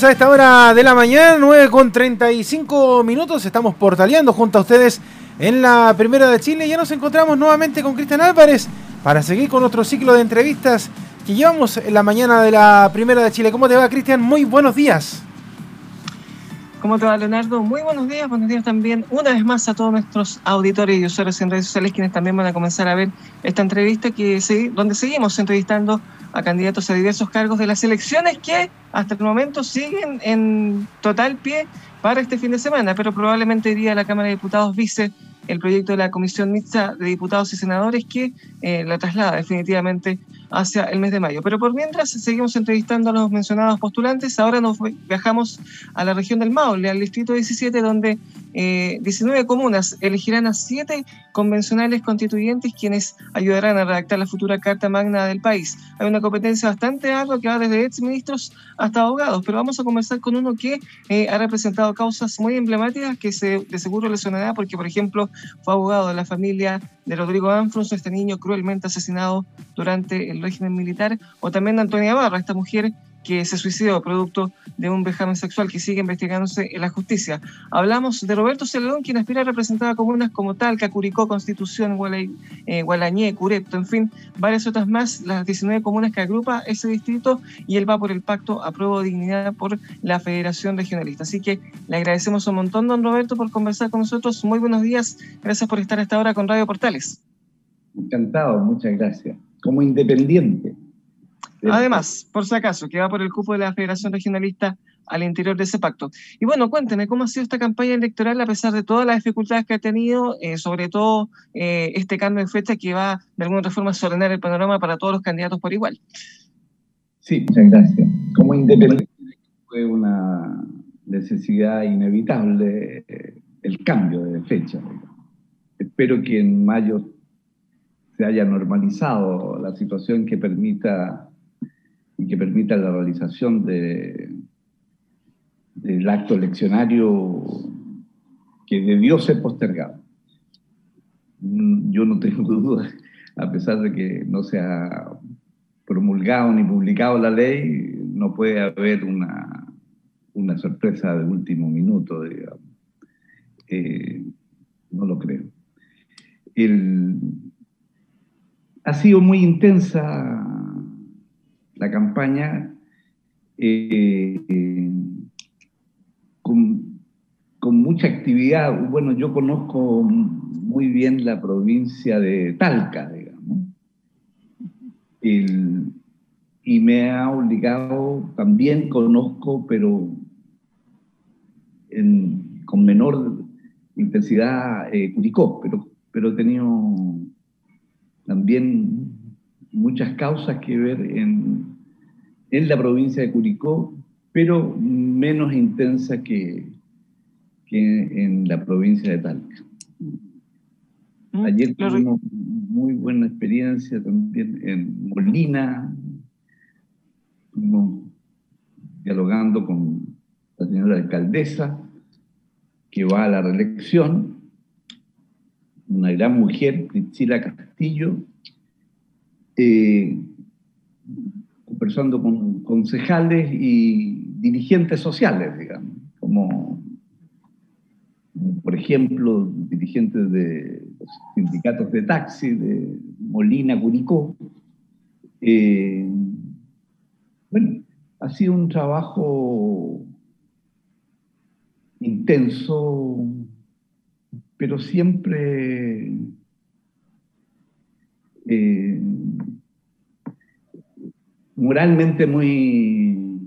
A esta hora de la mañana, 9 con 35 minutos. Estamos portaleando junto a ustedes en la Primera de Chile. Ya nos encontramos nuevamente con Cristian Álvarez para seguir con nuestro ciclo de entrevistas que llevamos en la mañana de la Primera de Chile. ¿Cómo te va, Cristian? Muy buenos días. ¿Cómo te va, Leonardo? Muy buenos días, buenos días también una vez más a todos nuestros auditores y usuarios en redes sociales quienes también van a comenzar a ver esta entrevista que donde seguimos entrevistando a candidatos a diversos cargos de las elecciones que hasta el momento siguen en total pie para este fin de semana, pero probablemente iría a la Cámara de Diputados vice el proyecto de la Comisión Mixta de Diputados y Senadores que eh, la traslada definitivamente hacia el mes de mayo. Pero por mientras seguimos entrevistando a los mencionados postulantes, ahora nos viajamos a la región del Maule, al distrito 17, donde 19 eh, comunas elegirán a 7 convencionales constituyentes quienes ayudarán a redactar la futura Carta Magna del país. Hay una competencia bastante ardua que va desde exministros hasta abogados, pero vamos a conversar con uno que eh, ha representado causas muy emblemáticas que se, de seguro le sonará porque, por ejemplo, fue abogado de la familia de Rodrigo Anfrus, este niño cruelmente asesinado durante el régimen militar, o también de Antonia Barra, esta mujer que se suicidó producto de un vejamen sexual que sigue investigándose en la justicia. Hablamos de Roberto Celedón, quien aspira a representar a comunas como Talca, Curicó, Constitución, eh, Gualañé, Curepto, en fin, varias otras más, las 19 comunas que agrupa ese distrito y él va por el pacto a prueba dignidad por la Federación Regionalista. Así que le agradecemos un montón, don Roberto, por conversar con nosotros. Muy buenos días. Gracias por estar a esta hora con Radio Portales. Encantado, muchas gracias. Como independiente. Además, por si acaso, que va por el cupo de la Federación Regionalista al interior de ese pacto. Y bueno, cuénteme, ¿cómo ha sido esta campaña electoral a pesar de todas las dificultades que ha tenido, eh, sobre todo eh, este cambio de fecha que va de alguna otra forma a ordenar el panorama para todos los candidatos por igual? Sí, muchas gracias. Como independiente fue una necesidad inevitable eh, el cambio de fecha. Espero que en mayo se haya normalizado la situación que permita que permita la realización de, del acto eleccionario que debió ser postergado. Yo no tengo dudas, a pesar de que no se ha promulgado ni publicado la ley, no puede haber una, una sorpresa de último minuto. Eh, no lo creo. Ha sido muy intensa la campaña eh, con, mucha actividad. Bueno, yo conozco muy bien la provincia de Talca, digamos. y me ha obligado, también conozco, pero con menor intensidad, eh, Curicó, pero he tenido también muchas causas que ver en, en la provincia de Curicó, pero menos intensa que, que en la provincia de Talca. Mm, Ayer tuvimos muy buena experiencia también en Molina, estuvimos dialogando con la señora alcaldesa, que va a la reelección, una gran mujer, Priscila Castillo, eh, conversando con concejales y dirigentes sociales, digamos, como, por ejemplo dirigentes de los sindicatos de taxi de Molina, Curicó. Eh, bueno, ha sido un trabajo intenso, pero siempre eh, moralmente muy,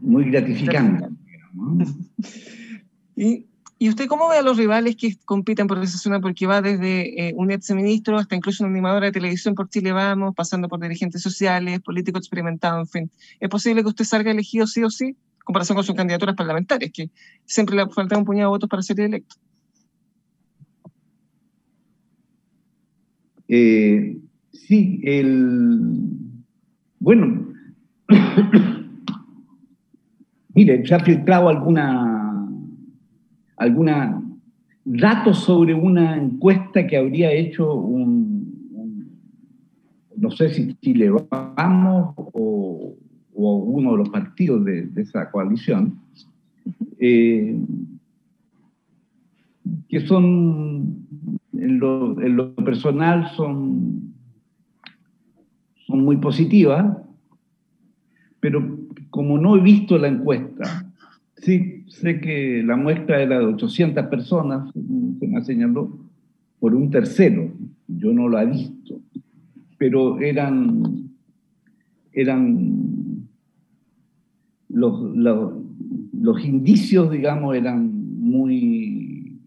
muy gratificante. ¿Y, ¿Y, usted cómo ve a los rivales que compiten por esa zona? Porque va desde eh, un exministro hasta incluso una animadora de televisión por Chile Vamos, pasando por dirigentes sociales, políticos experimentados, en fin. ¿Es posible que usted salga elegido sí o sí? En comparación con sus candidaturas parlamentarias, que siempre le falta un puñado de votos para ser electo. Eh, Sí, el. Bueno. Mire, se ha filtrado alguna. alguna datos sobre una encuesta que habría hecho un, no sé si Chile Vamos o, o uno de los partidos de, esa coalición, eh, que son, en lo, personal, son, son muy positivas, pero como no he visto la encuesta, sí sé que la muestra era de 800 personas, se me señaló, por un tercero, yo no lo he visto, pero eran, eran los, los, indicios, digamos, eran muy,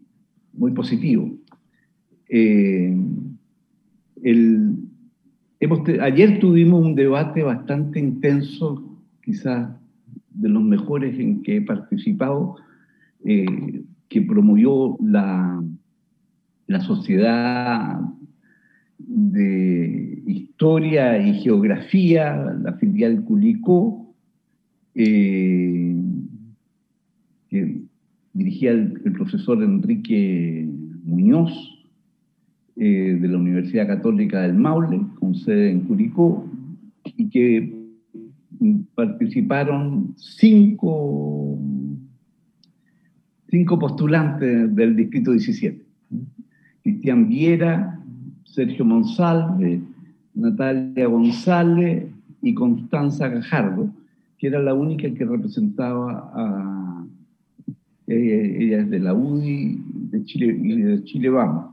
muy positivos. Eh, el, ayer tuvimos un debate bastante intenso, quizás de los mejores en que he participado, eh, que promovió la, la Sociedad de Historia y Geografía, la filial Culicó, eh, que dirigía el, profesor Enrique Muñoz, eh, de la Universidad Católica del Maule, con sede en Curicó, y que participaron cinco, cinco postulantes del Distrito 17. Cristian Viera, Sergio Monsalve, Natalia González y Constanza Gajardo, que era la única que representaba a... Ella, es de la UDI de Chile, y de Chile Vamos.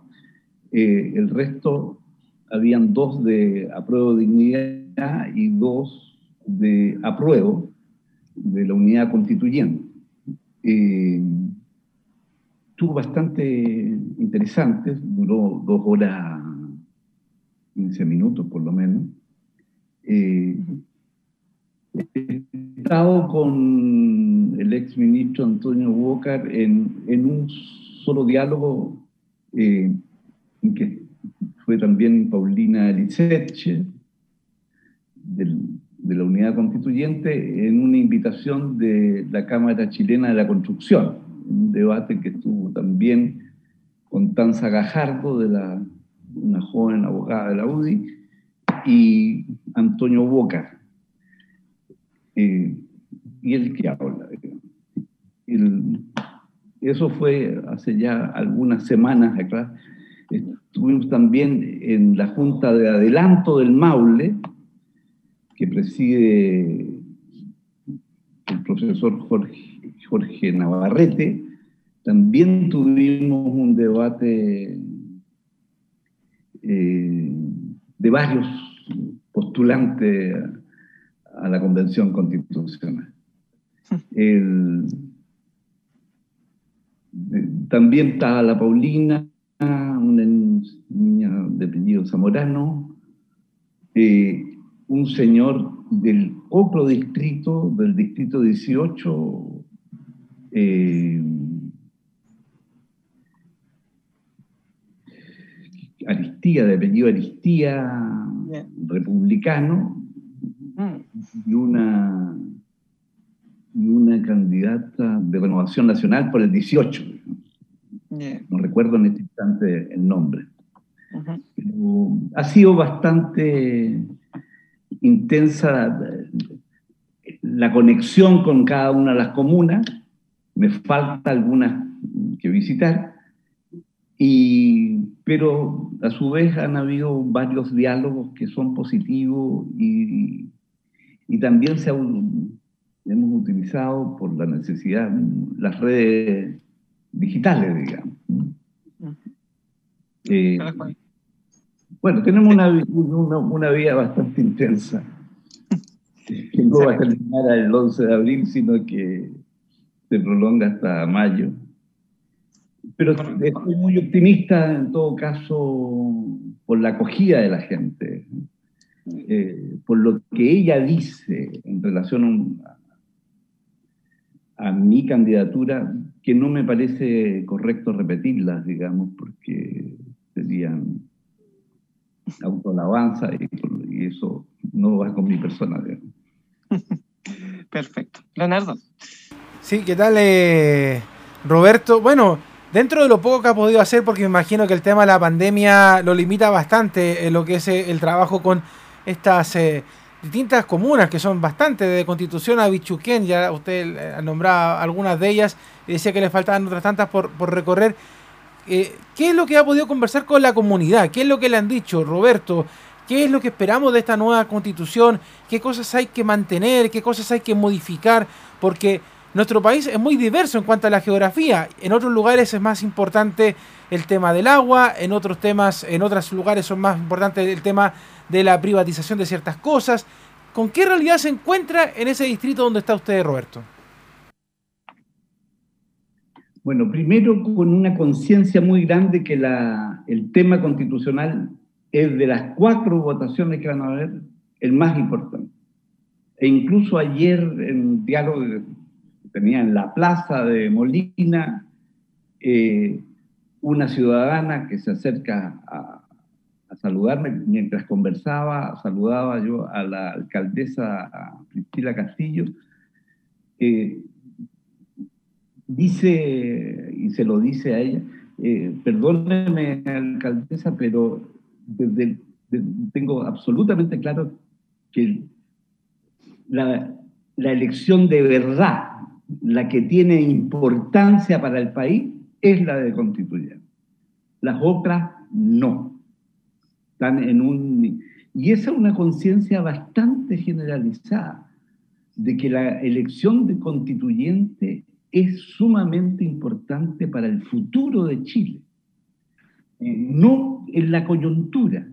Eh, el resto, habían dos de apruebo dignidad y dos de apruebo de la unidad constituyente. Eh, estuvo bastante interesante, duró dos horas, 15 minutos por lo menos. Eh, he estado con el ex ministro Antonio Bocar en, un solo diálogo eh, que fue también Paulina Liceche, de la Unidad Constituyente, en una invitación de la Cámara Chilena de la Construcción un debate que estuvo también con Tanza Gajardo, de la, una joven abogada de la UDI, y Antonio Boca, eh, y el que habla. eso fue hace ya algunas semanas acá. Estuvimos también en la Junta de Adelanto del Maule, que preside el profesor Jorge Jorge Navarrete, también tuvimos un debate eh, de varios postulantes a, la Convención Constitucional. también está la Paulina, una niña de apellido Zamorano, eh, un señor del otro distrito, del distrito 18, eh, Aristía, de apellido Aristía, republicano, mm. y una, y una candidata de renovación nacional por el 18. No recuerdo en este instante el nombre. ha sido bastante intensa la conexión con cada una de las comunas. Me falta algunas que visitar, y, pero a su vez han habido varios diálogos que son positivos y, y también se hemos utilizado por la necesidad las redes digitales, digamos. Eh, bueno, tenemos una, una, una, vida bastante intensa, que no va a terminar el 11 de abril, sino que se prolonga hasta mayo. Pero estoy muy optimista en todo caso por la acogida de la gente, eh, por lo que ella dice en relación a, a, mi candidatura, que no me parece correcto repetirlas, digamos, porque serían autoalabanza y, y eso no va con mi persona. Perfecto. Leonardo. Sí, ¿qué tal, eh, Roberto? Bueno, dentro de lo poco que ha podido hacer, porque me imagino que el tema de la pandemia lo limita bastante en lo que es eh, el trabajo con estas eh, distintas comunas, que son bastante, de Constitución a Bichuquén, ya usted nombraba algunas de ellas y decía que le faltaban otras tantas por, por recorrer. Eh, ¿Qué es lo que ha podido conversar con la comunidad? ¿Qué es lo que le han dicho, Roberto? ¿Qué es lo que esperamos de esta nueva constitución? ¿Qué cosas hay que mantener? ¿Qué cosas hay que modificar? Porque nuestro país es muy diverso en cuanto a la geografía. En otros lugares es más importante el tema del agua, en otros temas, en otros lugares son más importantes el tema de la privatización de ciertas cosas. ¿Con qué realidad se encuentra en ese distrito donde está usted, Roberto? Bueno, primero con una conciencia muy grande que la, el tema constitucional es de las cuatro votaciones que van a haber el más importante. E incluso ayer en diálogo tenía en la plaza de Molina eh, una ciudadana que se acerca a, saludarme mientras conversaba, saludaba yo a la alcaldesa Cristina Castillo. Dice, y se lo dice a ella, eh, perdóneme, alcaldesa, pero desde, tengo absolutamente claro que la, la elección de verdad la que tiene importancia para el país es la de constituyente. Las otras no. Están en un... Y esa es una conciencia bastante generalizada de que la elección de constituyente es sumamente importante para el futuro de Chile. Eh, no en la coyuntura,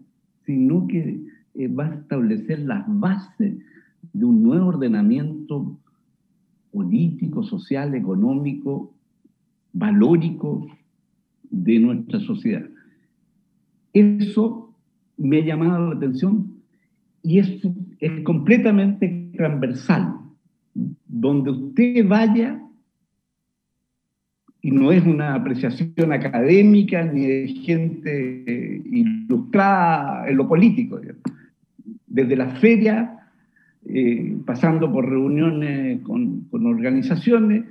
sino que eh, va a establecer las bases de un nuevo ordenamiento político, social, económico, valórico de nuestra sociedad. Eso me ha llamado la atención y es, es completamente transversal. Donde usted vaya, y no es una apreciación académica ni de gente ilustrada en lo político, desde la feria eh, pasando por reuniones con, organizaciones,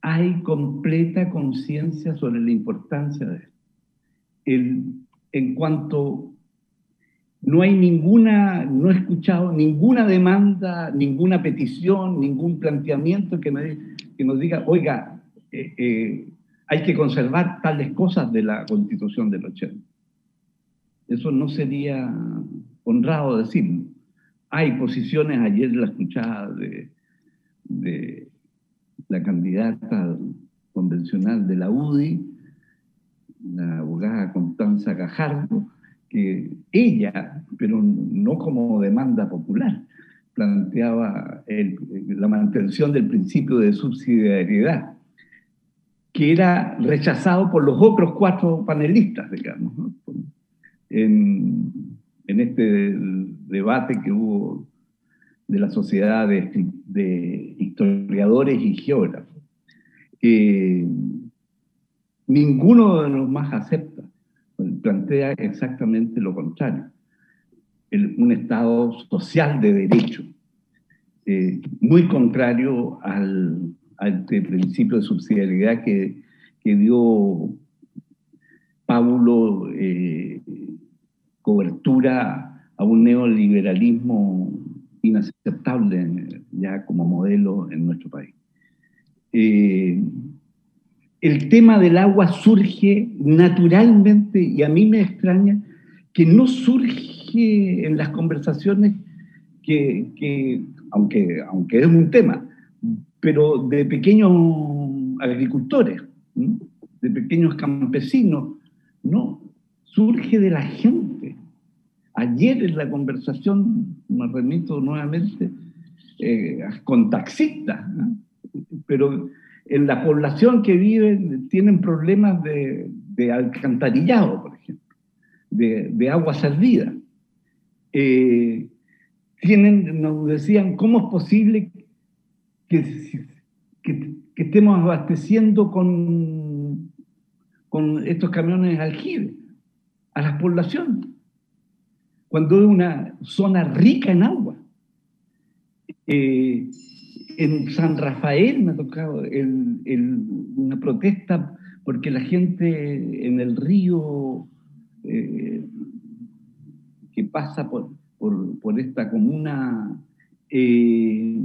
hay completa conciencia sobre la importancia de esto. en cuanto no hay ninguna, no he escuchado ninguna demanda, ninguna petición, ningún planteamiento que, que nos diga, oiga, eh, eh, hay que conservar tales cosas de la constitución del 80. Eso no sería honrado decirlo. Hay posiciones, ayer la escuchaba de, de la candidata convencional de la UDI, la abogada Constanza Cajardo, ella, pero no como demanda popular, planteaba la mantención del principio de subsidiariedad, que era rechazado por los otros cuatro panelistas, digamos, en, este debate que hubo de la sociedad de, historiadores y geógrafos. ninguno de los más acepta, plantea exactamente lo contrario, un Estado social de derecho, eh, muy contrario al, este principio de subsidiariedad que, que dio Paulo eh, cobertura a un neoliberalismo inaceptable ya como modelo en nuestro país. Eh, el tema del agua surge naturalmente y a mí me extraña que no surge en las conversaciones que, aunque, aunque es un tema, pero de pequeños agricultores, de pequeños campesinos, no, surge de la gente. Ayer en la conversación, me remito nuevamente, eh, con taxistas, pero en la población que vive tienen problemas de, alcantarillado, por ejemplo, de, agua servida. Eh, tienen, nos decían, ¿cómo es posible que, que, estemos abasteciendo con, con estos camiones aljibe? a la población, cuando es una zona rica en agua. Eh, en San Rafael me ha tocado una protesta porque la gente en el río eh, que pasa por, por, esta comuna. Eh,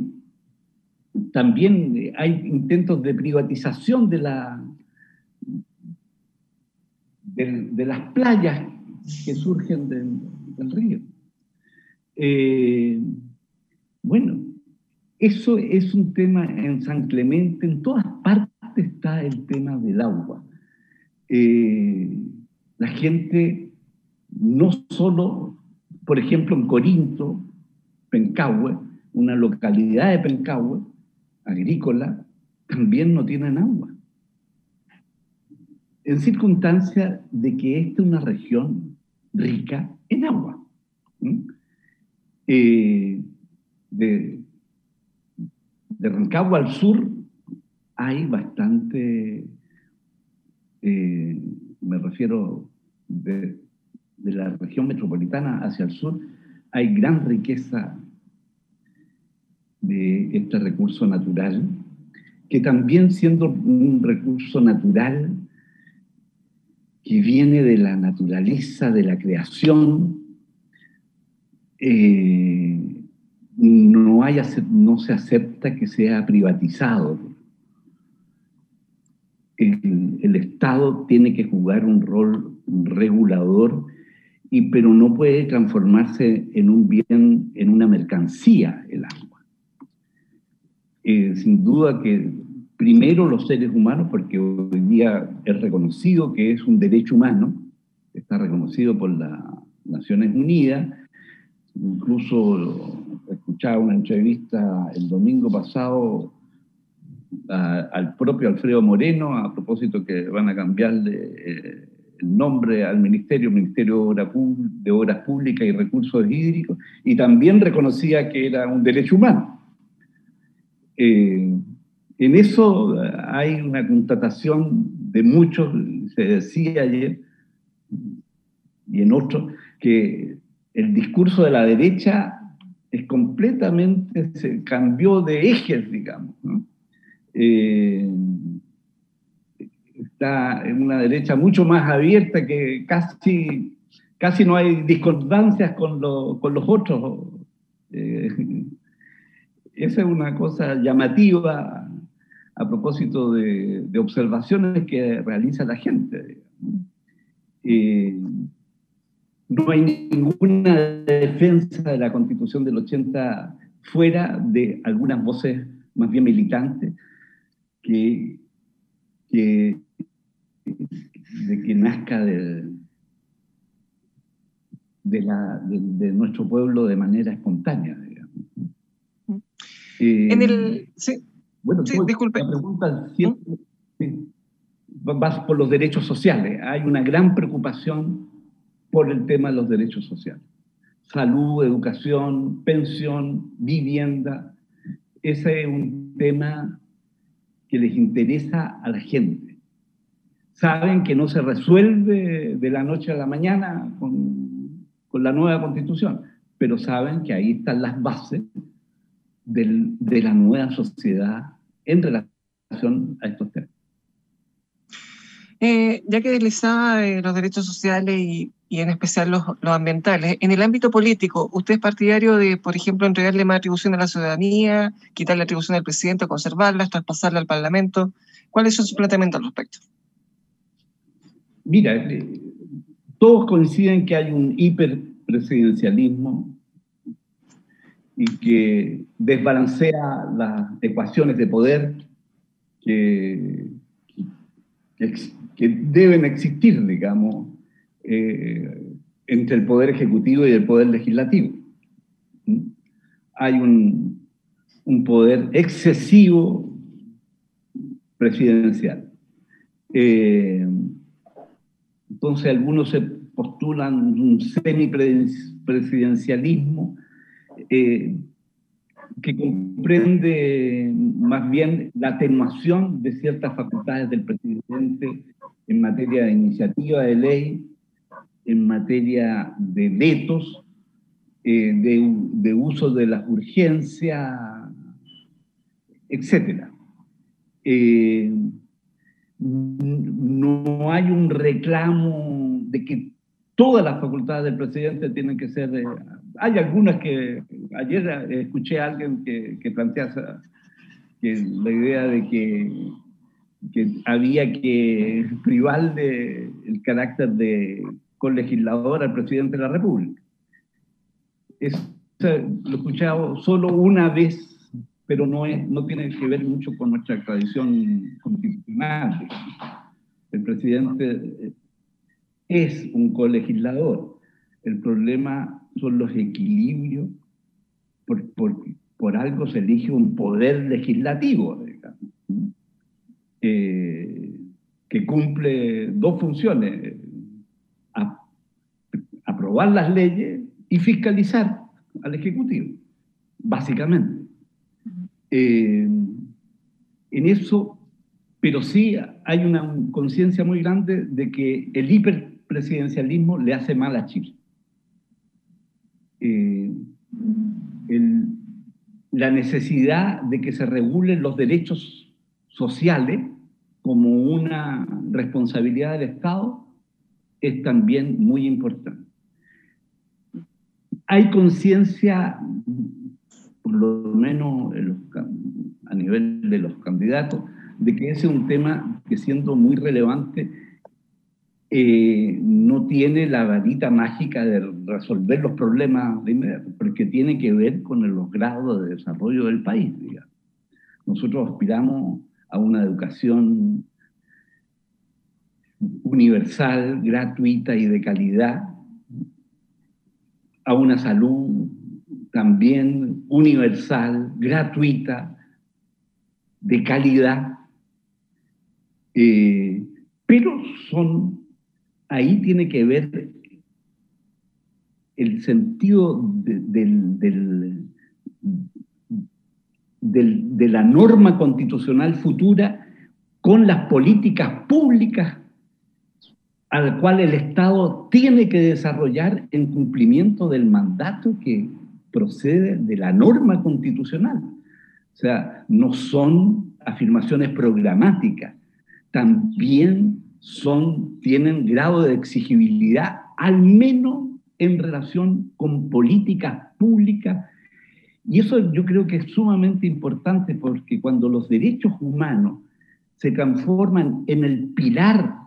también hay intentos de privatización de, la, de, las playas que surgen del, río. Eh, bueno, eso es un tema en San Clemente, en todas partes está el tema del agua. Eh, la gente no solo, por ejemplo, en Corinto, Pencahue, una localidad de Pencahue, agrícola, también no tienen agua. En circunstancia de que esta es una región rica en agua. Eh, de, de Rancagua al sur hay bastante, eh, me refiero de, la región metropolitana hacia el sur, hay gran riqueza de este recurso natural, que también siendo un recurso natural que viene de la naturaleza, de la creación, eh, no, hay, no se acepta que sea privatizado el, Estado tiene que jugar un rol regulador, y, pero no puede transformarse en un bien, en una mercancía el agua. Eh, sin duda que primero los seres humanos, porque hoy día es reconocido que es un derecho humano, está reconocido por las Naciones Unidas, incluso escuchaba una entrevista el domingo pasado al propio Alfredo Moreno, a propósito que van a cambiarle eh, el nombre al Ministerio, Ministerio de Obras Públicas y Recursos Hídricos, y también reconocía que era un derecho humano. Eh, en eso hay una constatación de muchos, se decía ayer, y en otros, que el discurso de la derecha es completamente, se cambió de ejes, digamos. Eh, está en una derecha mucho más abierta que casi, casi no hay discordancias con, con los otros. Eh, esa es una cosa llamativa a propósito de, observaciones que realiza la gente. Eh, no hay ninguna defensa de la constitución del 80 fuera de algunas voces más bien militantes que, de que nazca de, de, la, de, nuestro pueblo de manera espontánea. Digamos. en el, sí, bueno, disculpe. La pregunta siempre va por los derechos sociales. Hay una gran preocupación por el tema de los derechos sociales. Salud, educación, pensión, vivienda. Ese es un tema que les interesa a la gente. Saben que no se resuelve de la noche a la mañana con, con la nueva constitución, pero saben que ahí están las bases del, de la nueva sociedad en relación a estos temas. Eh, ya que deslizaba eh, los derechos sociales y, y en especial los, ambientales, en el ámbito político, ¿usted es partidario de, por ejemplo, entregarle más atribución a la ciudadanía, quitarle atribución al presidente, conservarlas, traspasarla al Parlamento? ¿Cuáles son sus planteamientos al respecto? Mira, eh, todos coinciden que hay un hiperpresidencialismo y que desbalancea las ecuaciones de poder que deben existir, digamos, eh, entre el Poder Ejecutivo y el Poder Legislativo. Hay un, poder excesivo presidencial. Eh, entonces algunos se postulan un semipresidencialismo eh, que comprende más bien la atenuación de ciertas facultades del presidente en materia de iniciativa de ley, en materia de vetos, eh, de, uso de las urgencias, etc. Eh, no hay un reclamo de que todas las facultades del presidente tienen que ser eh, hay algunas que, ayer escuché a alguien que, que plantea que la idea de que, que había que privarle el carácter de colegislador al presidente de la República. Eso lo he escuchado solo una vez pero no, es, no tiene que ver mucho con nuestra tradición constitucional. El presidente es un colegislador. El problema son los equilibrios. Por, por, algo se elige un poder legislativo, eh, que cumple dos funciones, aprobar las leyes y fiscalizar al Ejecutivo, básicamente. Eh, en eso, pero sí hay una conciencia muy grande de que el hiperpresidencialismo le hace mal a Chile. Eh, la necesidad de que se regulen los derechos sociales como una responsabilidad del Estado es también muy importante. Hay conciencia por lo menos a nivel de los candidatos, de que ese es un tema que siendo muy relevante eh, no tiene la varita mágica de resolver los problemas de inmediato, porque tiene que ver con los grados de desarrollo del país. Nosotros aspiramos a una educación universal, gratuita y de calidad, a una salud también universal, gratuita, de calidad, eh, pero son, ahí tiene que ver el sentido de la norma constitucional futura con las políticas públicas al cual el Estado tiene que desarrollar en cumplimiento del mandato que procede de la norma constitucional. O sea, no son afirmaciones programáticas, también son, tienen grado de exigibilidad, al menos en relación con políticas públicas. Y eso yo creo que es sumamente importante porque cuando los derechos humanos se transforman en el pilar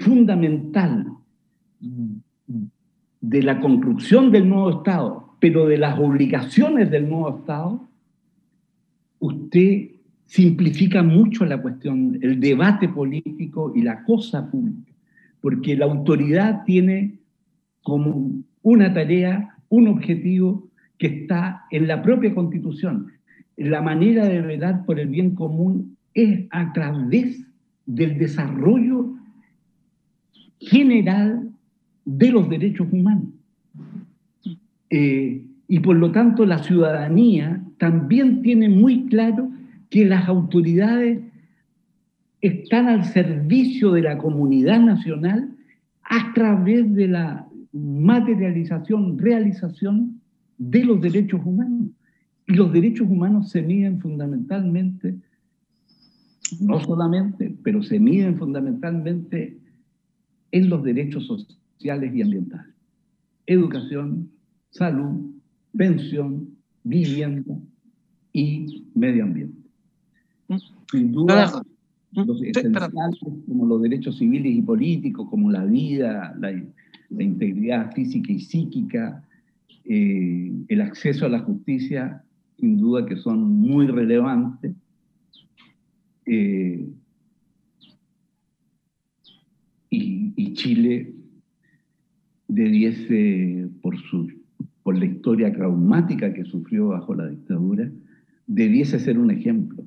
fundamental de la construcción del nuevo Estado, pero de las obligaciones del nuevo Estado, usted simplifica mucho la cuestión, el debate político y la cosa pública, porque la autoridad tiene como una tarea, un objetivo que está en la propia constitución. La manera de velar por el bien común es a través del desarrollo general de los derechos humanos. Eh, y por lo tanto la ciudadanía también tiene muy claro que las autoridades están al servicio de la comunidad nacional a través de la materialización, realización de los derechos humanos. Y los derechos humanos se miden fundamentalmente, no solamente, pero se miden fundamentalmente en los derechos sociales y ambientales. Educación, salud, pensión, vivienda y medio ambiente. Mm. Sin duda, mm. los esenciales como los derechos civiles y políticos, como la vida, la, integridad física y psíquica, eh, el acceso a la justicia, sin duda que son muy relevantes. Eh, y Chile debiese, por su por la historia traumática que sufrió bajo la dictadura, debiese ser un ejemplo.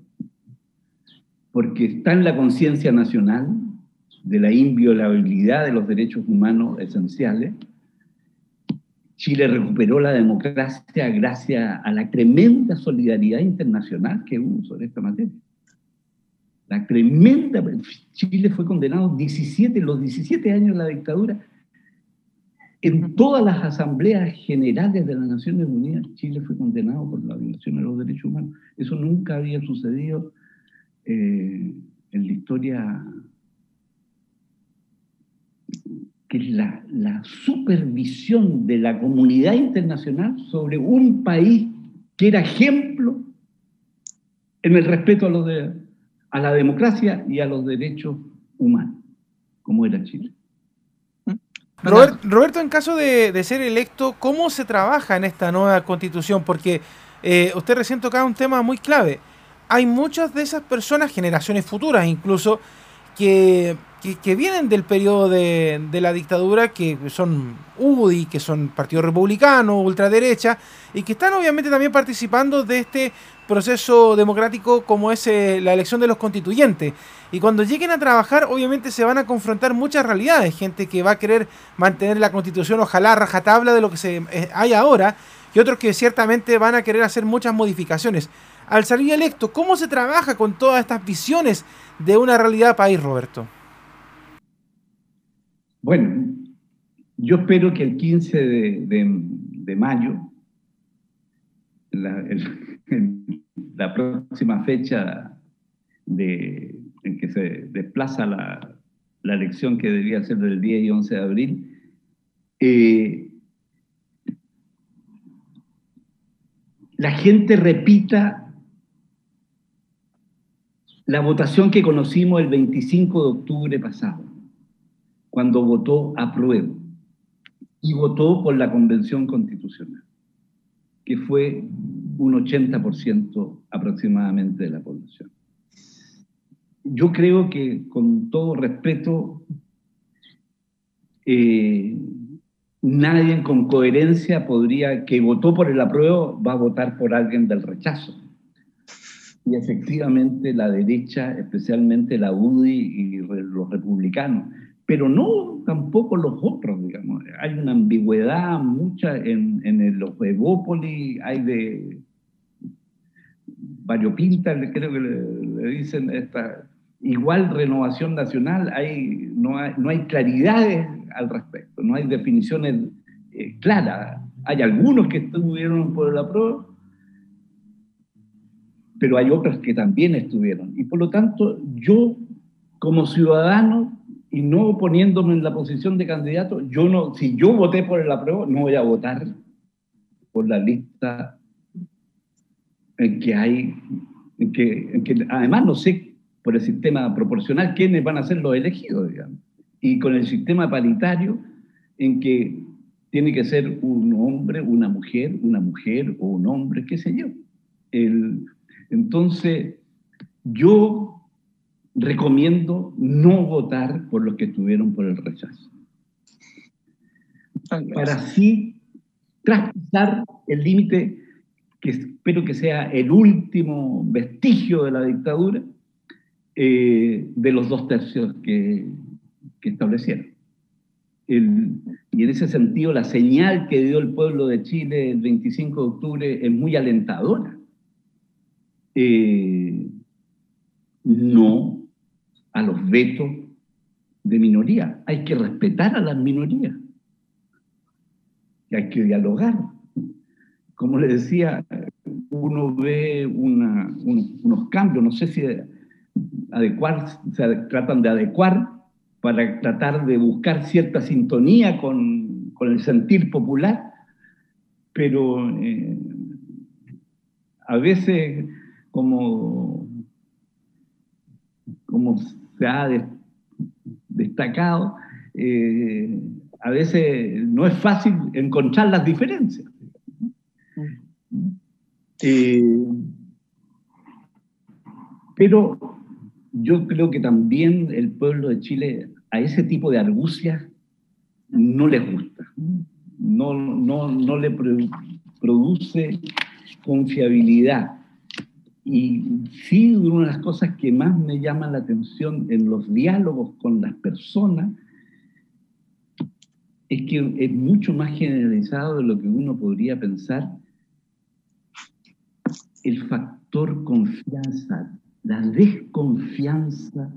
Porque está en la conciencia nacional de la inviolabilidad de los derechos humanos esenciales. Chile recuperó la democracia gracias a la tremenda solidaridad internacional que hubo sobre esta materia. La tremenda... Chile fue condenado 17, los 17 años de la dictadura en todas las asambleas generales de las Naciones Unidas, Chile fue condenado por la violación de los derechos humanos. Eso nunca había sucedido eh, en la historia que es la, la supervisión de la comunidad internacional sobre un país que era ejemplo en el respeto a, lo de, a la democracia y a los derechos humanos, como era Chile. Roberto, en caso de, ser electo, ¿cómo se trabaja en esta nueva constitución? Porque eh, usted recién tocaba un tema muy clave. Hay muchas de esas personas, generaciones futuras incluso, que, vienen del periodo de, de, la dictadura, que son UDI, que son Partido Republicano, ultraderecha, y que están obviamente también participando de este proceso democrático como es eh, la elección de los constituyentes. Y cuando lleguen a trabajar, obviamente se van a confrontar muchas realidades. Gente que va a querer mantener la constitución, ojalá rajatabla de lo que se eh, hay ahora, y otros que ciertamente van a querer hacer muchas modificaciones. Al salir electo, ¿cómo se trabaja con todas estas visiones de una realidad país, Roberto? Bueno, yo espero que el 15 de, mayo, la, la próxima fecha de, en que se desplaza la, la, elección que debía ser del 10 y 11 de abril, eh, la gente repita la votación que conocimos el 25 de octubre pasado, cuando votó a prueba y votó por la Convención Constitucional, que fue un 80% aproximadamente de la población. Yo creo que con todo respeto, eh, nadie con coherencia podría, que votó por el apruebo, va a votar por alguien del rechazo. Y efectivamente la derecha, especialmente la UDI y los republicanos, pero no tampoco los otros, digamos. Hay una ambigüedad mucha en, en los Evópolis, hay de variopinta, creo que le, dicen esta igual renovación nacional, hay, no, hay, no hay claridades al respecto, no hay definiciones eh, claras. Hay algunos que estuvieron por el apruebo, pero hay otros que también estuvieron. Y por lo tanto, yo como ciudadano y no poniéndome en la posición de candidato, yo no, si yo voté por el apruebo, no voy a votar por la lista en que hay, en que, que además no sé por el sistema proporcional quiénes van a ser los elegidos, digamos. Y con el sistema paritario, en que tiene que ser un hombre, una mujer, una mujer o un hombre, qué sé yo. El, entonces, yo recomiendo no votar por los que estuvieron por el rechazo. Para así traspasar el límite que espero que sea el último vestigio de la dictadura, eh, de los dos tercios que, establecieron. y en ese sentido, la señal que dio el pueblo de Chile el 25 de octubre es muy alentadora. Eh, a los vetos de minoría. Hay que respetar a las minorías. Hay que dialogar como le decía, uno ve unos cambios, no sé si adecuar, se tratan de adecuar para tratar de buscar cierta sintonía con, el sentir popular, pero eh, a veces como, como se ha destacado, eh, a veces no es fácil encontrar las diferencias. Eh, pero yo creo que también el pueblo de Chile a ese tipo de argucias no le gusta, no, no, no le produce confiabilidad. Y sí, una de las cosas que más me llama la atención en los diálogos con las personas es que es mucho más generalizado de lo que uno podría pensar el factor confianza, la desconfianza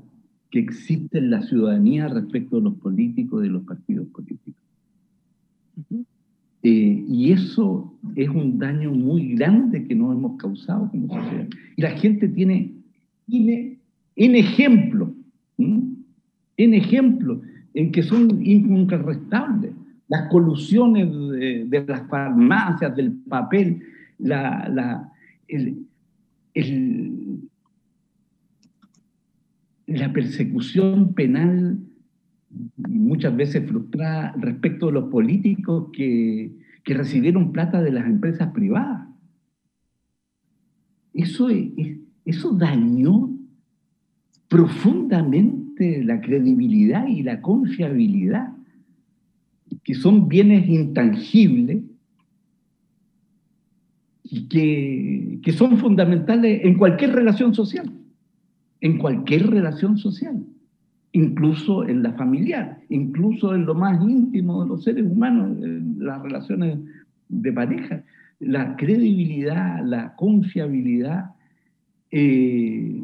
que existe en la ciudadanía respecto a los políticos y de los partidos políticos. Eh, y eso es un daño muy grande que nos hemos causado como sociedad. Y la gente tiene, tiene en ejemplo, en ejemplo, en que son incontrarrestables. Las colusiones de, las farmacias, del papel, la, la, la persecución penal muchas veces frustrada respecto de los políticos que, que recibieron plata de las empresas privadas. Eso, eso dañó profundamente la credibilidad y la confiabilidad, que son bienes intangibles y que, que son fundamentales en cualquier relación social, en cualquier relación social incluso en la familiar, incluso en lo más íntimo de los seres humanos, en las relaciones de pareja. La credibilidad, la confiabilidad eh,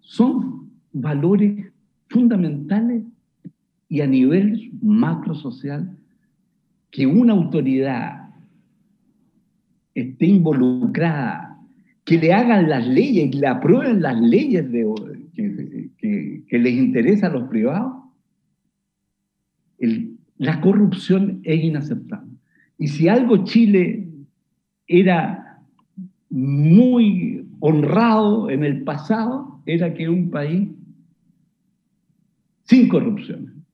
son valores fundamentales y a nivel macro social que una autoridad esté involucrada, que le hagan las leyes, que le aprueben las leyes de, que, les interesa a los privados, la corrupción es inaceptable. Y si algo Chile era muy honrado en el pasado, era que un país sin corrupción.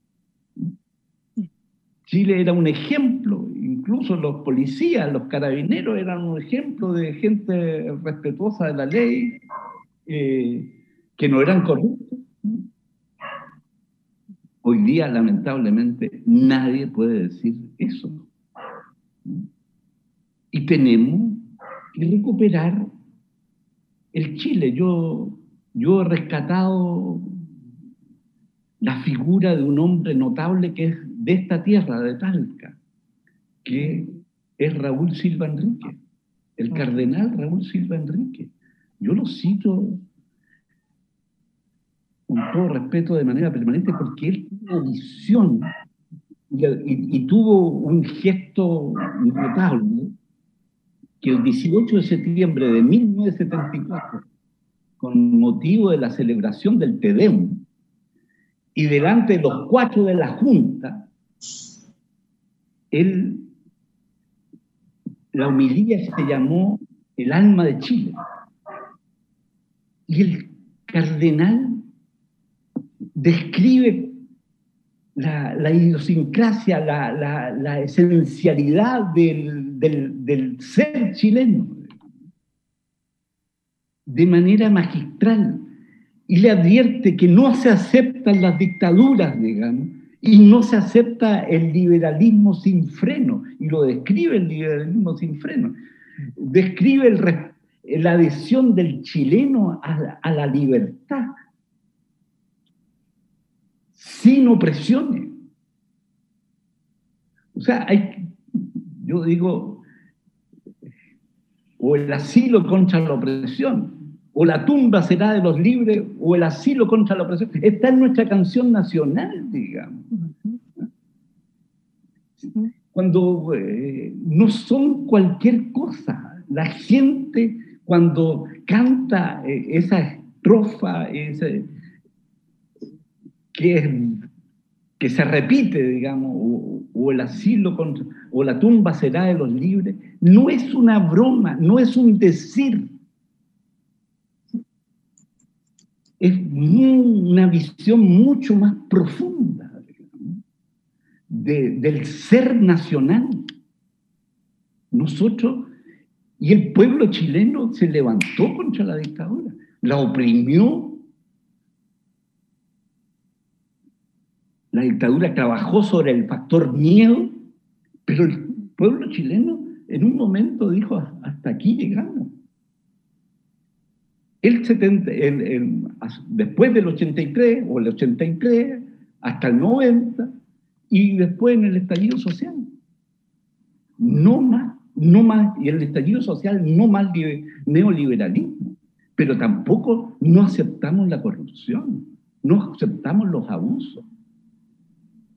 Chile era un ejemplo, incluso los policías, los carabineros eran un ejemplo de gente respetuosa de la ley, eh, que no eran corruptos. Hoy día, lamentablemente, nadie puede decir eso. Y tenemos que recuperar el Chile. Yo, yo he rescatado la figura de un hombre notable que es de esta tierra, de Talca, que es Raúl Silva Enrique, el cardenal Raúl Silva Enrique. Yo lo cito con todo respeto de manera permanente, porque él tuvo visión y, tuvo un gesto notable que el 18 de septiembre de 1974, con motivo de la celebración del Tedeum, y delante de los cuatro de la Junta, él, la humilía se llamó el alma de Chile. Y el cardenal describe la, idiosincrasia, la, esencialidad del, ser chileno. De manera magistral. Y le advierte que no se aceptan las dictaduras, digamos, y no se acepta el liberalismo sin freno, y lo describe el liberalismo sin freno. Describe la adhesión del chileno a la libertad, sin opresiones. O sea, hay, yo digo, o el asilo contra la opresión, o la tumba será de los libres, o el asilo contra la opresión. Está en nuestra canción nacional, digamos. Cuando eh, no son cualquier cosa. La gente cuando canta eh, esa estrofa, ese, que, se repite, digamos, o, el asilo o la tumba será de los libres, no es una broma, no es un decir. Es una visión mucho más profunda del ser nacional. Nosotros, y el pueblo chileno se levantó contra la dictadura, la oprimió la dictadura trabajó sobre el factor miedo, pero el pueblo chileno en un momento dijo, hasta aquí llegamos. El 70, después del 83 o el 83 hasta el 90 y después en el estallido social. No más, no más, y el estallido social no más neoliberalismo, pero tampoco no aceptamos la corrupción, no aceptamos los abusos.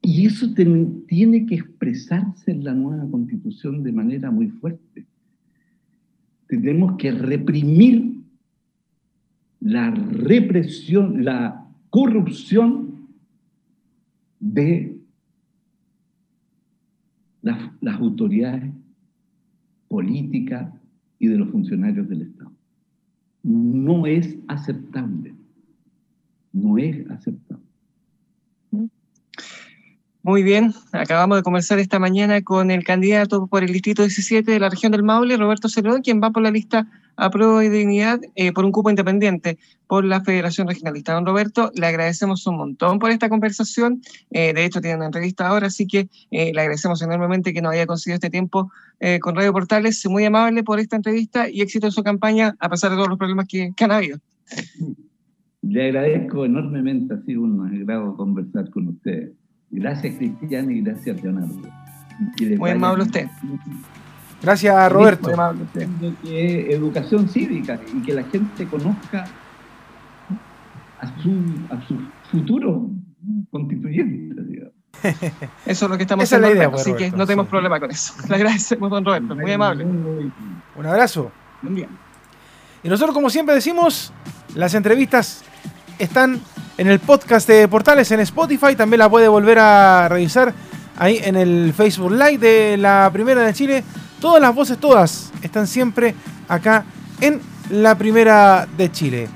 Y eso tiene que expresarse en la nueva constitución de manera muy fuerte. Tenemos que reprimir la represión, la corrupción de las, autoridades políticas y de los funcionarios del Estado. No es aceptable. No es aceptable. Muy bien, acabamos de conversar esta mañana con el candidato por el distrito 17 de la región del Maule, Roberto Cerón, quien va por la lista a prueba de dignidad eh, por un cupo independiente por la Federación Regionalista. Don Roberto, le agradecemos un montón por esta conversación. Eh, de hecho, tiene una entrevista ahora, así que eh, le agradecemos enormemente que nos haya conseguido este tiempo con Radio Portales. Muy amable por esta entrevista y éxito en su campaña, a pesar de todos los problemas que, han habido. Le agradezco enormemente, ha sido un agrado conversar con usted. Gracias, Cristian, y gracias, Leonardo. Muy amable usted. Gracias, Roberto. Que educación cívica y que la gente conozca a su, a su futuro constituyente. Eso es lo que estamos haciendo, idea, pues, así que no tenemos problema con eso. Le agradecemos, don Roberto, muy amable. Un abrazo. Bien. Y nosotros, como siempre decimos, las entrevistas están en el podcast de Portales en Spotify. También la puede volver a revisar ahí en el Facebook Live de la Primera de Chile. Todas las voces, todas, están siempre acá en la Primera de Chile.